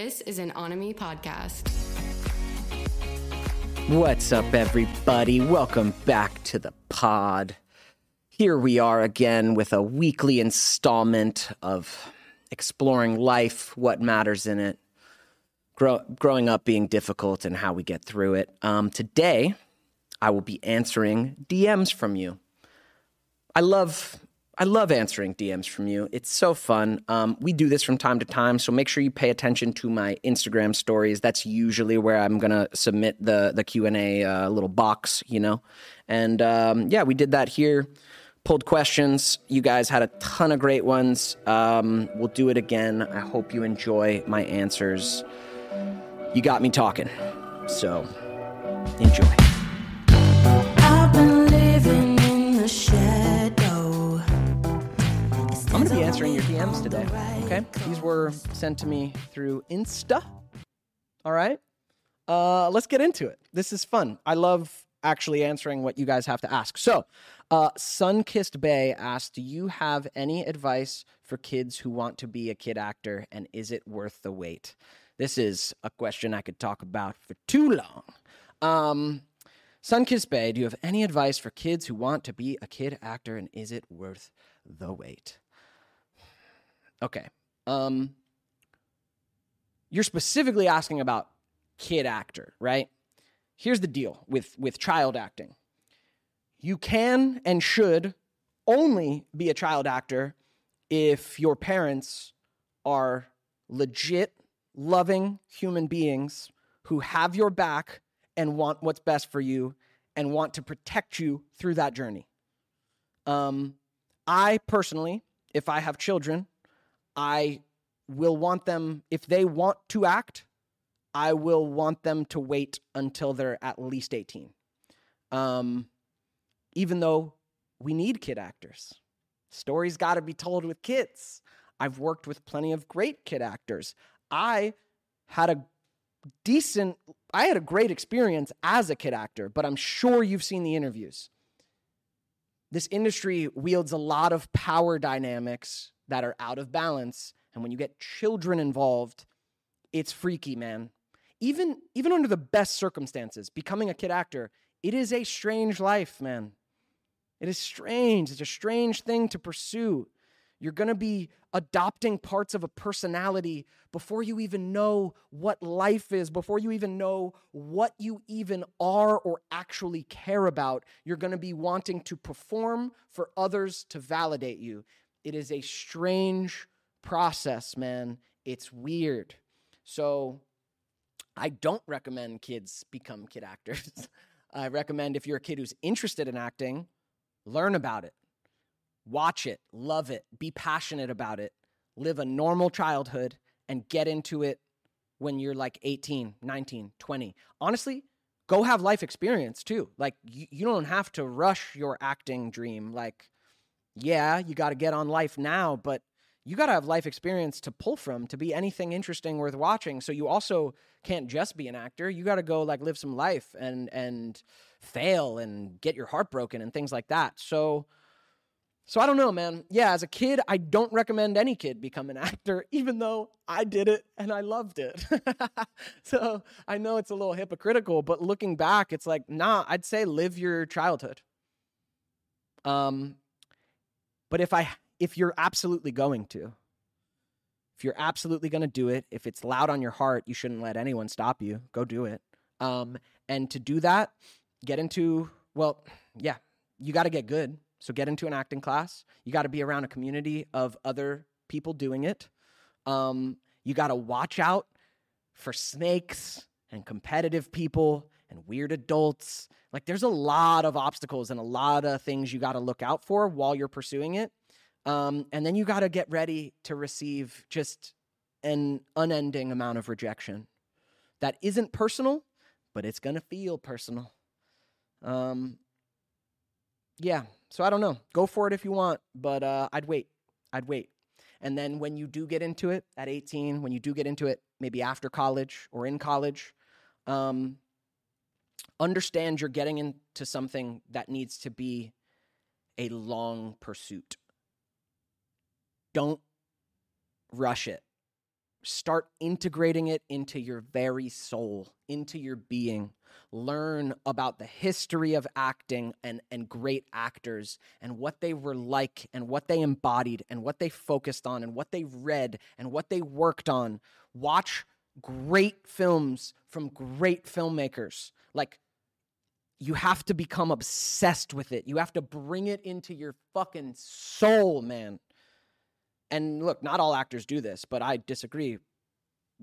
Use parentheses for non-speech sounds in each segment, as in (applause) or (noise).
This is an Onomy podcast. What's up, everybody? Welcome back to the pod. Here we are again with a weekly installment of exploring life, what matters in it, grow, growing up being difficult, and how we get through it. Um, today, I will be answering DMs from you. I love I love answering DMs from you. It's so fun. Um, we do this from time to time, so make sure you pay attention to my Instagram stories. That's usually where I'm gonna submit the the Q and A uh, little box, you know. And um, yeah, we did that here. Pulled questions. You guys had a ton of great ones. Um, we'll do it again. I hope you enjoy my answers. You got me talking, so enjoy. Answering your DMs today. Okay. These were sent to me through Insta. All right. Uh, let's get into it. This is fun. I love actually answering what you guys have to ask. So, uh, Sunkissed Bay asked Do you have any advice for kids who want to be a kid actor and is it worth the wait? This is a question I could talk about for too long. Um, Sunkissed Bay, do you have any advice for kids who want to be a kid actor and is it worth the wait? Okay. Um you're specifically asking about kid actor, right? Here's the deal with with child acting. You can and should only be a child actor if your parents are legit loving human beings who have your back and want what's best for you and want to protect you through that journey. Um, I personally, if I have children, I will want them, if they want to act, I will want them to wait until they're at least 18. Um, even though we need kid actors, stories got to be told with kids. I've worked with plenty of great kid actors. I had a decent, I had a great experience as a kid actor, but I'm sure you've seen the interviews. This industry wields a lot of power dynamics that are out of balance. And when you get children involved, it's freaky, man. Even even under the best circumstances, becoming a kid actor, it is a strange life, man. It is strange. It's a strange thing to pursue. You're going to be adopting parts of a personality before you even know what life is, before you even know what you even are or actually care about. You're going to be wanting to perform for others to validate you. It is a strange process, man. It's weird. So, I don't recommend kids become kid actors. (laughs) I recommend if you're a kid who's interested in acting, learn about it, watch it, love it, be passionate about it, live a normal childhood, and get into it when you're like 18, 19, 20. Honestly, go have life experience too. Like, you, you don't have to rush your acting dream. Like, yeah, you got to get on life now, but you got to have life experience to pull from to be anything interesting worth watching. So you also can't just be an actor. You got to go like live some life and and fail and get your heart broken and things like that. So so I don't know, man. Yeah, as a kid, I don't recommend any kid become an (laughs) actor even though I did it and I loved it. (laughs) so I know it's a little hypocritical, but looking back, it's like, nah, I'd say live your childhood. Um but if I if you're absolutely going to, if you're absolutely to do it, if it's loud on your heart, you shouldn't let anyone stop you. Go do it. Um, and to do that, get into, well, yeah, you got to get good. So get into an acting class. You got to be around a community of other people doing it. Um, you got to watch out for snakes and competitive people and weird adults. Like there's a lot of obstacles and a lot of things you got to look out for while you're pursuing it. Um, and then you got to get ready to receive just an unending amount of rejection that isn't personal, but it's going to feel personal. Um, yeah, so I don't know. Go for it if you want, but uh, I'd wait. I'd wait. And then when you do get into it at 18, when you do get into it, maybe after college or in college, um, understand you're getting into something that needs to be a long pursuit don't rush it. Start integrating it into your very soul, into your being. Learn about the history of acting and, and great actors and what they were like and what they embodied and what they focused on and what they read and what they worked on. Watch great films from great filmmakers. Like, you have to become obsessed with it. You have to bring it into your fucking soul, man. And look, not all actors do this, but I disagree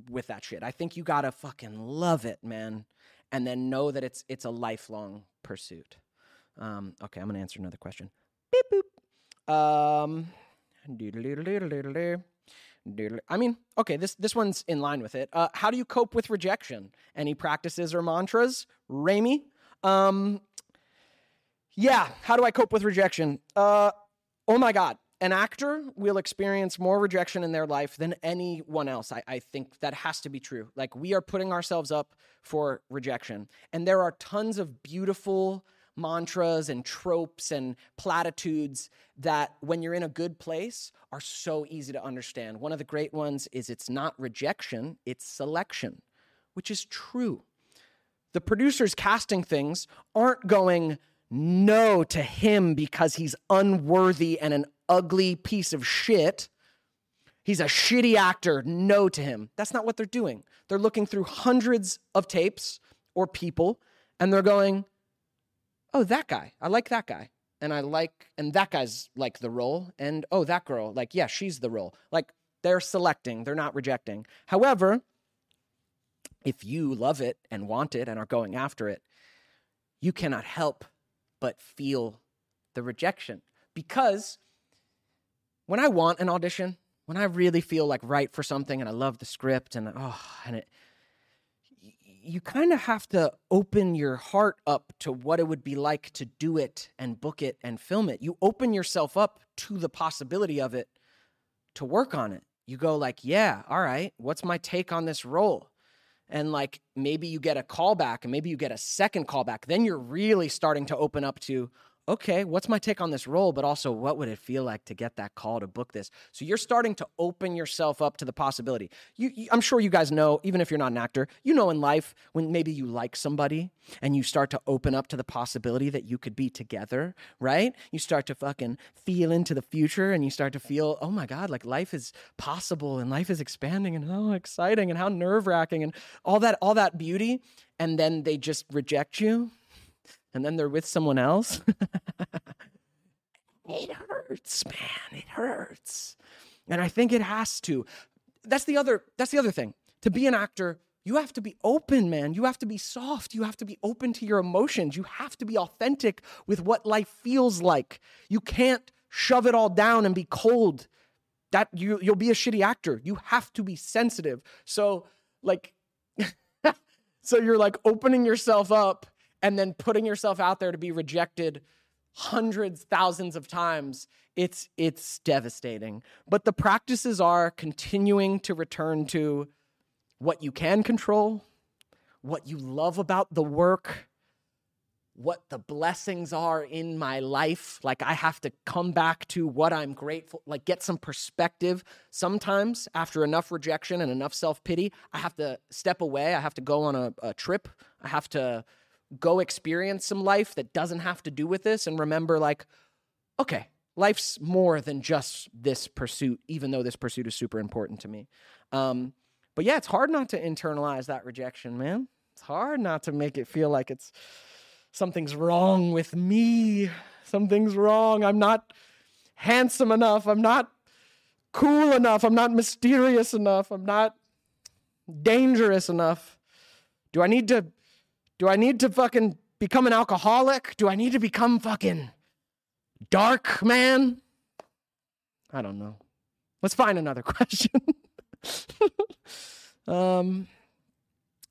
with that shit. I think you gotta fucking love it, man, and then know that it's it's a lifelong pursuit. Um, okay, I'm gonna answer another question. Beep boop. Um, I mean, okay, this this one's in line with it. Uh, how do you cope with rejection? Any practices or mantras, Rami? Um, yeah, how do I cope with rejection? Uh, oh my God, an actor will experience more rejection in their life than anyone else. I, I think that has to be true. Like, we are putting ourselves up for rejection. And there are tons of beautiful mantras and tropes and platitudes that, when you're in a good place, are so easy to understand. One of the great ones is it's not rejection, it's selection, which is true the producers casting things aren't going no to him because he's unworthy and an ugly piece of shit. He's a shitty actor. No to him. That's not what they're doing. They're looking through hundreds of tapes or people and they're going, oh, that guy. I like that guy. And I like, and that guy's like the role. And oh, that girl, like, yeah, she's the role. Like, they're selecting, they're not rejecting. However, if you love it and want it and are going after it, you cannot help but feel the rejection. Because when I want an audition, when I really feel like right for something and I love the script and oh, and it, you kind of have to open your heart up to what it would be like to do it and book it and film it. You open yourself up to the possibility of it to work on it. You go like, yeah, all right, what's my take on this role? and like maybe you get a callback and maybe you get a second callback, then you're really starting to open up to, okay, what's my take on this role? But also, what would it feel like to get that call to book this? So you're starting to open yourself up to the possibility. You, you, I'm sure you guys know, even if you're not an actor, you know in life when maybe you like somebody and you start to open up to the possibility that you could be together, right? You start to fucking feel into the future and you start to feel, oh my God, like life is possible and life is expanding and how exciting and how nerve wracking and all that, all that beauty. And then they just reject you and then they're with someone else. (laughs) it hurts, man. It hurts. And I think it has to. That's the other that's the other thing. To be an actor, you have to be open, man. You have to be soft. You have to be open to your emotions. You have to be authentic with what life feels like. You can't shove it all down and be cold. That you you'll be a shitty actor. You have to be sensitive. So like (laughs) so you're like opening yourself up and then putting yourself out there to be rejected hundreds thousands of times it's it's devastating. But the practices are continuing to return to what you can control what you love about the work what the blessings are in my life. Like i have to come back to what i'm grateful like get some perspective. Sometimes after enough rejection and enough self-pity i have to step away. I have to go on a, a trip. I have to go experience some life that doesn't have to do with this and remember like okay life's more than just this pursuit even though this pursuit is super important to me. Um, but yeah it's hard not to internalize that rejection man. It's hard not to make it feel like it's something's wrong with me. Something's wrong. I'm not handsome enough. I'm not cool enough. I'm not mysterious enough. I'm not dangerous enough. Do i need to do I need to fucking become an alcoholic? Do I need to become fucking dark man? I don't know. Let's find another (laughs) question. um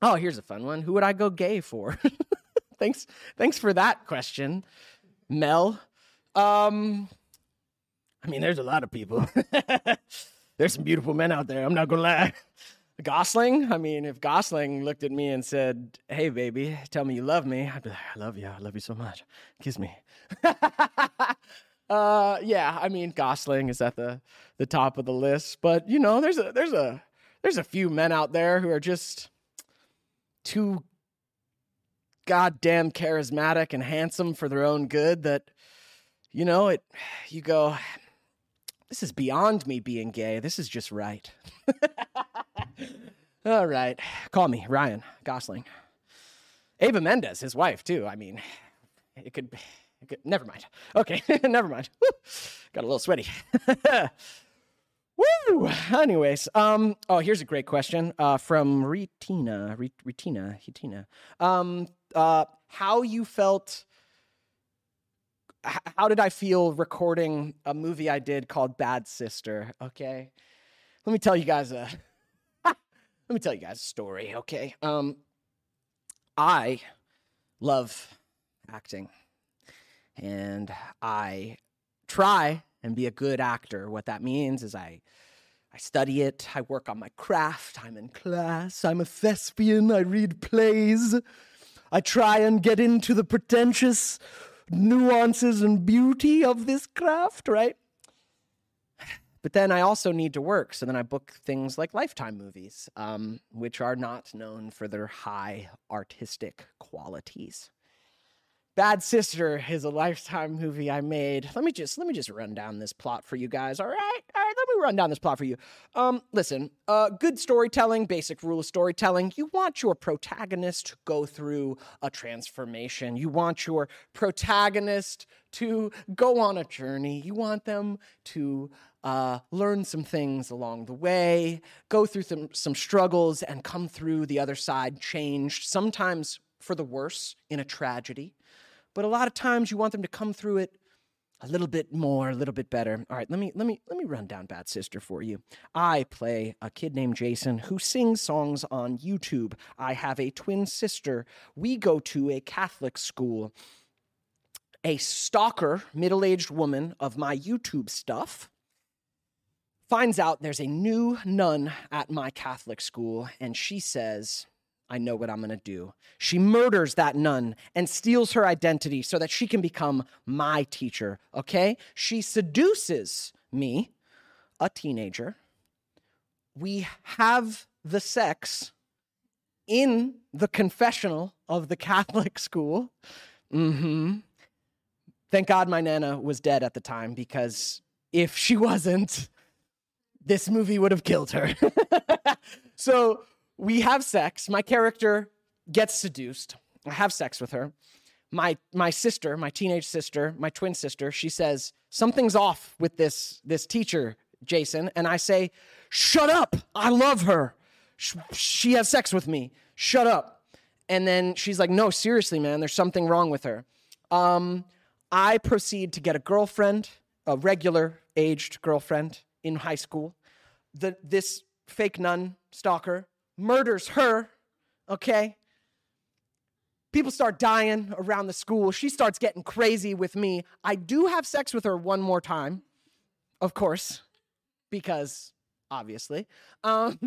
Oh, here's a fun one. Who would I go gay for? (laughs) thanks thanks for that question, Mel. Um I mean, there's a lot of people. (laughs) there's some beautiful men out there. I'm not to lie. Gosling, I mean, if Gosling looked at me and said, Hey, baby, tell me you love me, I'd be like, I love you. I love you so much. Kiss me. (laughs) uh, yeah, I mean, Gosling is at the, the top of the list. But, you know, there's a, there's a, there's a few men out there who are just too goddamn charismatic and handsome for their own good that you know it you go this is beyond me being gay this is just right (laughs) all right call me ryan gosling Eva Mendes his wife too i mean it could, could never mind okay (laughs) never mind Woo. got a little sweaty (laughs) Woo! Anyways, um, oh, here's a great question uh, from Retina, Retina, Retina. Um, uh, how you felt? How did I feel recording a movie I did called Bad Sister? Okay, let me tell you guys a. let me tell you guys a story. Okay, um, I love acting, and I try and be a good actor. What that means is I I study it, I work on my craft, I'm in class, I'm a thespian, I read plays. I try and get into the pretentious nuances and beauty of this craft, right? But then I also need to work, so then I book things like Lifetime movies, um, which are not known for their high artistic qualities. Bad Sister is a lifetime movie I made. Let me just let me just run down this plot for you guys. All right, all right. Let me run down this plot for you. Um, listen, uh, good storytelling, basic rule of storytelling. You want your protagonist to go through a transformation. You want your protagonist to go on a journey. You want them to uh, learn some things along the way, go through some some struggles, and come through the other side changed. Sometimes for the worse in a tragedy but a lot of times you want them to come through it a little bit more, a little bit better. All right, let me let me let me run down Bad Sister for you. I play a kid named Jason who sings songs on YouTube. I have a twin sister. We go to a Catholic school. A stalker, middle-aged woman of my YouTube stuff finds out there's a new nun at my Catholic school and she says, I know what I'm going to do. She murders that nun and steals her identity so that she can become my teacher, okay? She seduces me, a teenager. We have the sex in the confessional of the Catholic school. Mhm. Thank God my nana was dead at the time because if she wasn't, this movie would have killed her. (laughs) so we have sex. My character gets seduced. I have sex with her. My my sister, my teenage sister, my twin sister, she says something's off with this this teacher, Jason, and I say, "Shut up! I love her. Sh- She has sex with me. Shut up." And then she's like, "No, seriously, man, there's something wrong with her." Um, I proceed to get a girlfriend, a regular aged girlfriend in high school. The this fake nun stalker murders her, okay? People start dying around the school. She starts getting crazy with me. I do have sex with her one more time, of course, because obviously. Um,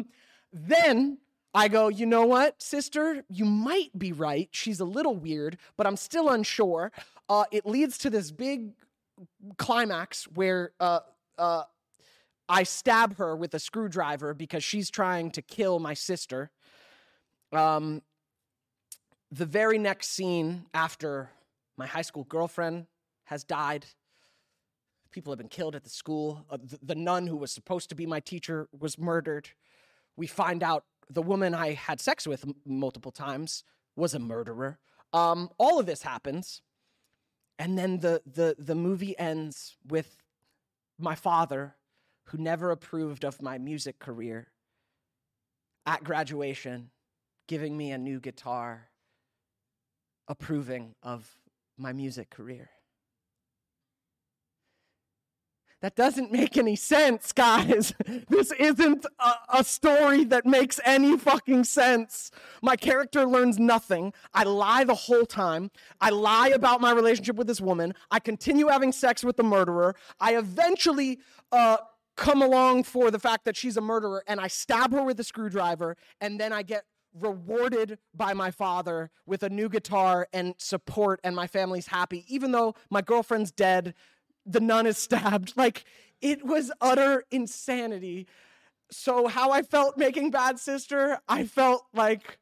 then I go, you know what, sister? You might be right. She's a little weird, but I'm still unsure. Uh, it leads to this big climax where uh, uh, I stab her with a screwdriver because she's trying to kill my sister. Um, the very next scene after my high school girlfriend has died, people have been killed at the school. Uh, the, the nun who was supposed to be my teacher was murdered. We find out the woman I had sex with m- multiple times was a murderer. Um, all of this happens, and then the the the movie ends with my father who never approved of my music career, at graduation, giving me a new guitar, approving of my music career. That doesn't make any sense, guys. (laughs) This isn't a, a, story that makes any fucking sense. My character learns nothing. I lie the whole time. I lie about my relationship with this woman. I continue having sex with the murderer. I eventually uh, come along for the fact that she's a murderer and I stab her with a screwdriver and then I get rewarded by my father with a new guitar and support and my family's happy even though my girlfriend's dead the nun is (laughs) stabbed. Like it was utter insanity. So how I felt making Bad Sister, I felt like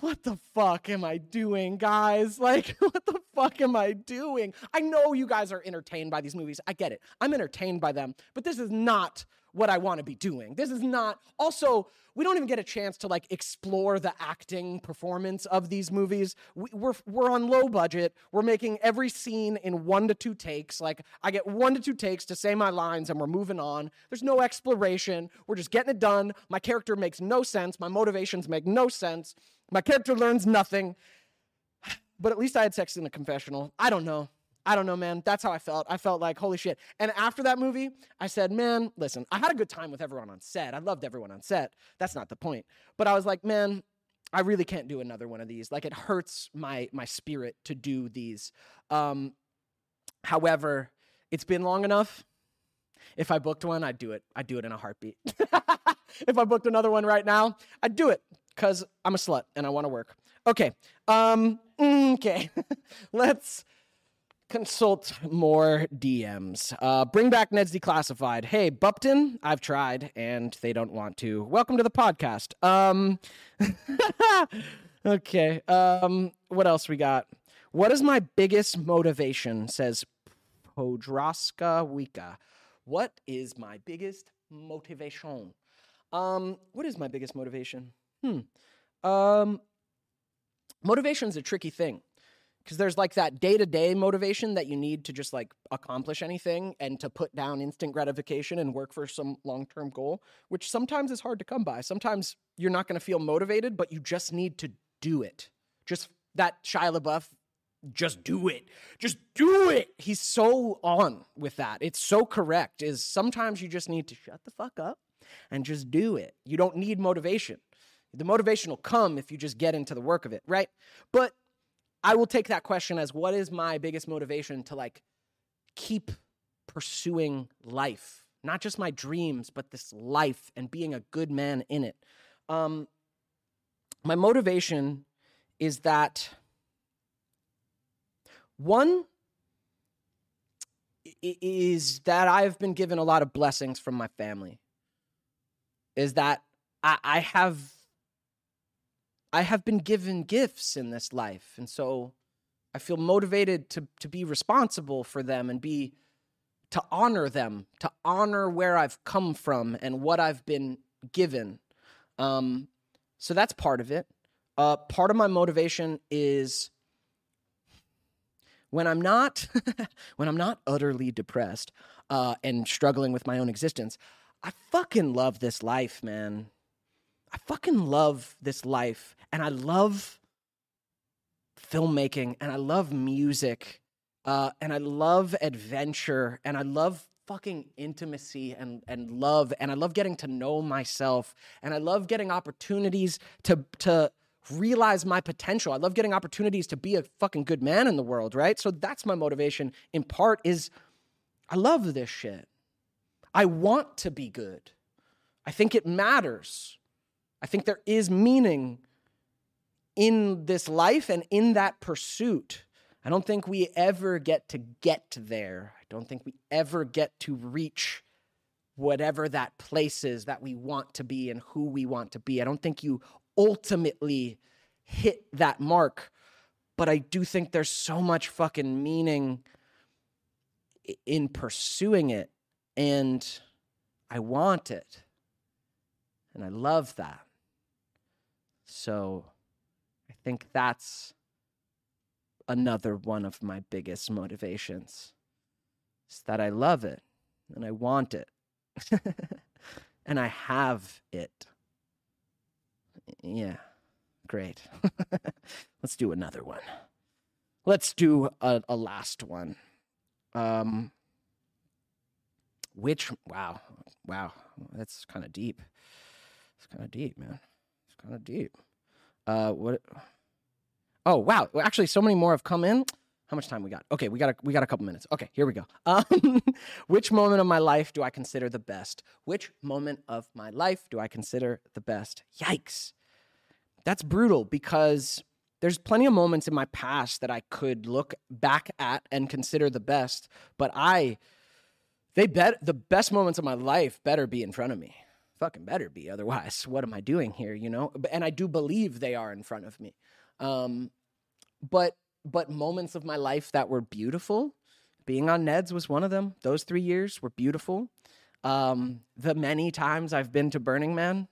what the fuck am I doing, guys? (laughs) Like, what the fuck am I doing? I know you guys are entertained by these movies. I get it. I'm entertained by them, but this is not what I want to be doing. This is not. Also, we don't even get a chance to like explore the acting performance of these movies. We, we're we're on low budget. We're making every scene in one to two takes. Like I get one to two takes to say my lines, and we're moving on. There's no exploration. We're just getting it done. My character makes no sense. My motivations make no sense. My character learns nothing. But at least I had sex in the confessional. I don't know. I don't know, man. That's how I felt. I felt like, holy shit. And after that movie, I said, man, listen, I had a good time with everyone on set. I loved everyone on set. That's not the point. But I was like, man, I really can't do another one of these. Like it hurts my my spirit to do these. Um, however, it's been long enough. If I booked one, I'd do it. I'd do it in a heartbeat. (laughs) if I booked another one right now, I'd do it because I'm a slut and I want to work. Okay. Um, okay. (laughs) Let's consult more DMs. Uh, bring back Ned's Declassified. Hey, Bupton, I've tried and they don't want to. Welcome to the podcast. Um, (laughs) okay. Um, what else we got? What is my biggest motivation? Says Podroska Wika. What is my biggest motivation? Um, what is my biggest motivation? Hmm. Um, motivation is a tricky thing because there's like that day to day motivation that you need to just like accomplish anything and to put down instant gratification and work for some long term goal, which sometimes is hard to come by. Sometimes you're not going to feel motivated, but you just need to do it. Just that Shia LaBeouf, just do it. Just do it. He's so on with that. It's so correct. Is sometimes you just need to shut the fuck up and just do it. You don't need motivation. The motivation will come if you just get into the work of it, right? But I will take that question as what is my biggest motivation to like keep pursuing life, not just my dreams, but this life and being a good man in it. Um, my motivation is that one is that I've been given a lot of blessings from my family. Is that I, I have I have been given gifts in this life. And so I feel motivated to, to be responsible for them and be to honor them, to honor where I've come from and what I've been given. Um, so that's part of it. Uh, part of my motivation is when I'm not (laughs) when I'm not utterly depressed uh, and struggling with my own existence. I fucking love this life, man. I fucking love this life and I love filmmaking and I love music uh, and I love adventure and I love fucking intimacy and, and love and I love getting to know myself and I love getting opportunities to to realize my potential. I love getting opportunities to be a fucking good man in the world, right? So that's my motivation in part is I love this shit. I want to be good. I think it matters. I think there is meaning in this life and in that pursuit. I don't think we ever get to get there. I don't think we ever get to reach whatever that place is that we want to be and who we want to be. I don't think you ultimately hit that mark, but I do think there's so much fucking meaning in pursuing it and I want it. And I love that. So I think that's another one of my biggest motivations. Is that I love it and I want it. (laughs) and I have it. Yeah. Great. (laughs) Let's do another one. Let's do a, a last one. Um which wow. Wow. That's kind of deep. It's kind of deep, man. Kind of deep. Uh, what? Oh, wow! Well, Actually, so many more have come in. How much time we got? Okay, we got a, we got a couple minutes. Okay, here we go. (laughs) Um, which moment of my life do I consider the best? Which moment of my life do I consider the best? Yikes! That's brutal because there's plenty of moments in my past that I could look back at and consider the best, but I they bet the best moments of my life better be in front of me. Fucking better be. Otherwise, (laughs) what am I doing here? You know? And I do believe they are in front of me. Um, but but moments of my life that were beautiful, being on Neds was one of them. Those three years were beautiful. Um, the many times I've been to Burning Man,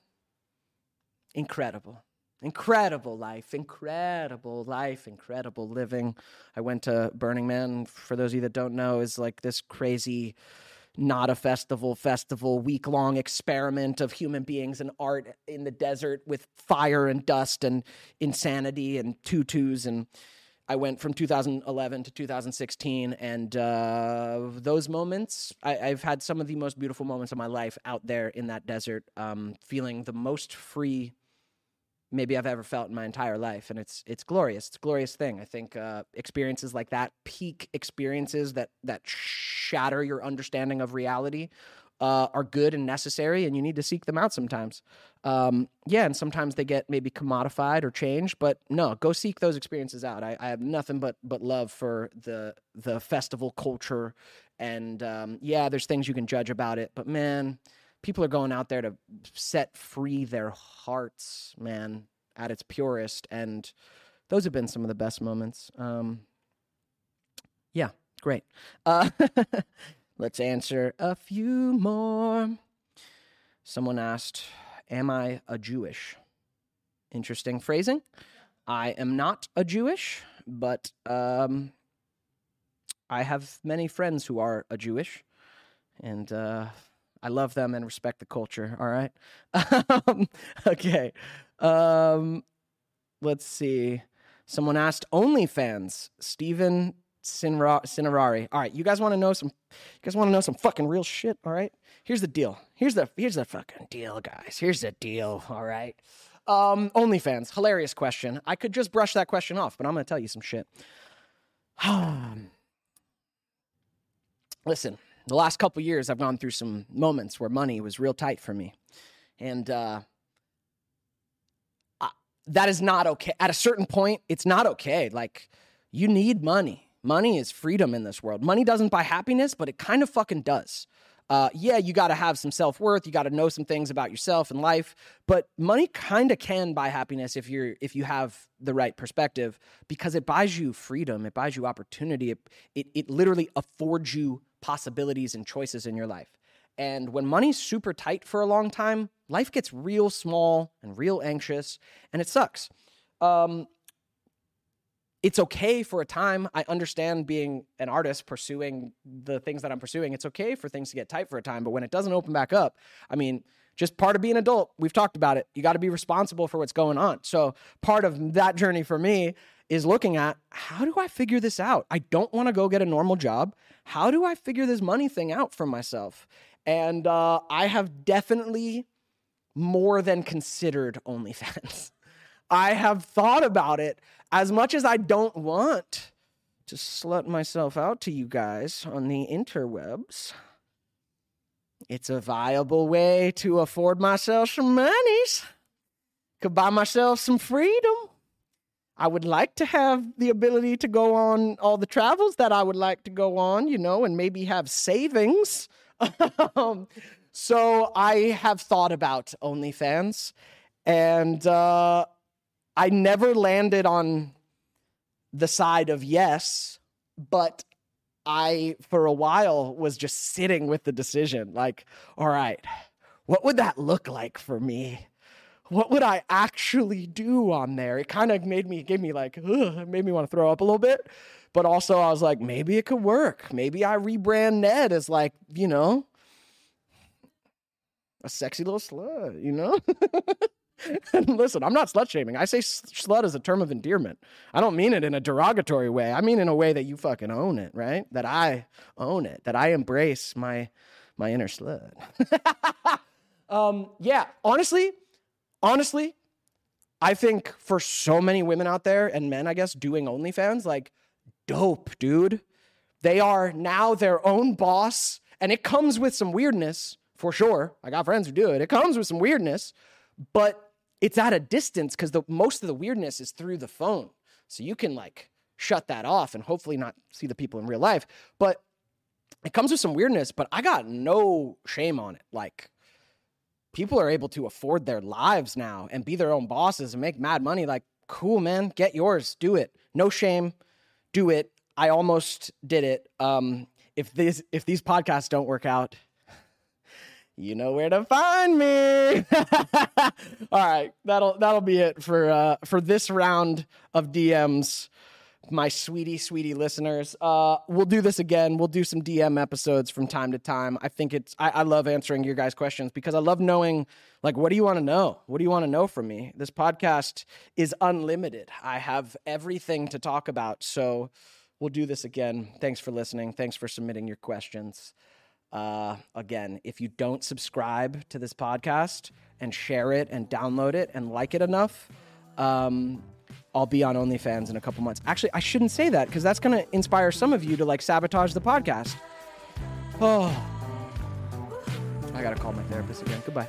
incredible. Incredible life, incredible life, incredible living. I went to Burning Man, for those of you that don't know, is like this crazy, not a festival, festival, week long experiment of human beings and art in the desert with fire and dust and insanity and tutus. And I went from 2011 to 2016. And uh, those moments, I, I've had some of the most beautiful moments of my life out there in that desert, um, feeling the most free maybe I've ever felt in my entire life, and it's it's glorious. It's a glorious thing. I think uh, experiences like that, peak experiences that that shatter your understanding of reality, uh, are good and necessary, and you need to seek them out sometimes. Um, yeah, and sometimes they get maybe commodified or changed, but no, go seek those experiences out. I, I have nothing but but love for the the festival culture, and um, yeah, there's things you can judge about it, but man people are going out there to set free their hearts, man, at its purest. And those have been some of the best moments. Um, yeah, great. Uh, (laughs) let's answer a few more. Someone asked, Am I a Jewish? Interesting phrasing. I am not a Jewish, but um, I have many friends who are a Jewish. And uh, I love them and respect the culture. All right. (laughs) um, okay. Um, let's see. Someone asked OnlyFans. Sinra- Cinerari. All right, you guys want to know some? You guys want to know some fucking real shit? All right. Here's the deal. Here's the here's the fucking deal, guys. Here's the deal. All right. Um, OnlyFans. Hilarious question. I could just brush that question off, but I'm gonna tell you some shit. (sighs) Listen, the last couple years I've gone through some moments where money was real tight for me. And uh, I, that is not okay. At a certain point, it's not okay. Like, you need money. Money is freedom in this world. Money doesn't buy happiness, but it kind of fucking does. Uh, yeah, you got to have some self worth. You got to know some things about yourself and life. But money kind of can buy happiness if you're if you have the right perspective, because it buys you freedom. It buys you opportunity. It it, it literally affords you possibilities and choices in your life. And when money's super tight for a long time, life gets real small and real anxious, and it sucks. Um, it's okay for a time. I understand being an artist pursuing the things that I'm pursuing. It's okay for things to get tight for a time, but when it doesn't open back up, I mean, just part of being an adult. We've talked about it. You got to be responsible for what's going on. So, part of that journey for me is looking at how do I figure this out? I don't want to go get a normal job. How do I figure this money thing out for myself? And uh, I have definitely more than considered OnlyFans. (laughs) I have thought about it as much as I don't want to slut myself out to you guys on the interwebs. It's a viable way to afford myself some monies. Could buy myself some freedom. I would like to have the ability to go on all the travels that I would like to go on, you know, and maybe have savings. (laughs) um, so I have thought about OnlyFans, and uh, I never landed on the side of yes, but I, for a while, was just sitting with the decision like, all right, what would that look like for me? What would I actually do on there? It kind of made me, gave me like, it made me want to throw up a little bit. But also, I was like, maybe it could work. Maybe I rebrand Ned as like, you know, a sexy little slut, you know? (laughs) (laughs) listen, I'm not slut shaming. I say slut as a term of endearment. I don't mean it in a derogatory way. I mean in a way that you fucking own it, right? That I own it. That I embrace my my inner slut. (laughs) um, yeah, honestly, honestly, I think for so many women out there and men, I guess, doing OnlyFans, like, dope, dude. They are now their own boss, and it comes with some weirdness for sure. I got friends who do it. It comes with some weirdness, but it's at a distance because the most of the weirdness is through the phone. So you can like shut that off and hopefully not see the people in real life. But it comes with some weirdness, but I got no shame on it. Like people are able to afford their lives now and be their own bosses and make mad money. Like, cool, man, get yours, do it. No shame, do it. I almost did it. Um, if these if these podcasts don't work out, you know where to find me. (laughs) All right, that'll that'll be it for uh, for this round of DMs my sweetie, sweetie listeners. Uh, we'll do this again. We'll do some DM episodes from time to time. I think it's, I, I love answering your guys' questions because I love knowing, like, what do you want to know? What do you want to know from me? This podcast is unlimited. I have everything to talk about. So we'll do this again. Thanks for listening. Thanks for submitting your questions. Uh, again, if you don't subscribe to this podcast and share it and download it and like it enough, um, I'll be on OnlyFans in a couple months. Actually, I shouldn't say that because that's going to inspire some of you to like sabotage the podcast. Oh, (sighs) I got to call my therapist again. Goodbye.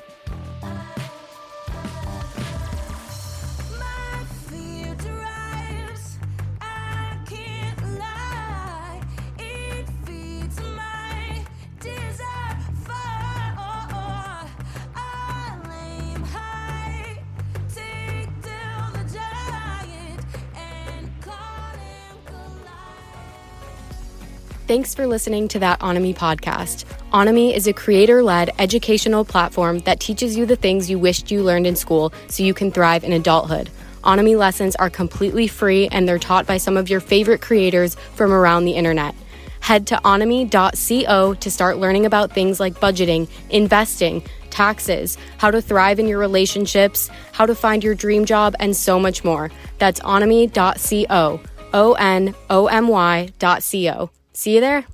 Thanks for listening to that Onomy podcast. Onomy is a creator led educational platform that teaches you the things you wished you learned in school so you can thrive in adulthood. Onomy lessons are completely free and they're taught by some of your favorite creators from around the internet. Head to onomy.co to start learning about things like budgeting, investing, taxes, how to thrive in your relationships, how to find your dream job, and so much more. That's onomy.co. O N O M Y dot C O. See you there?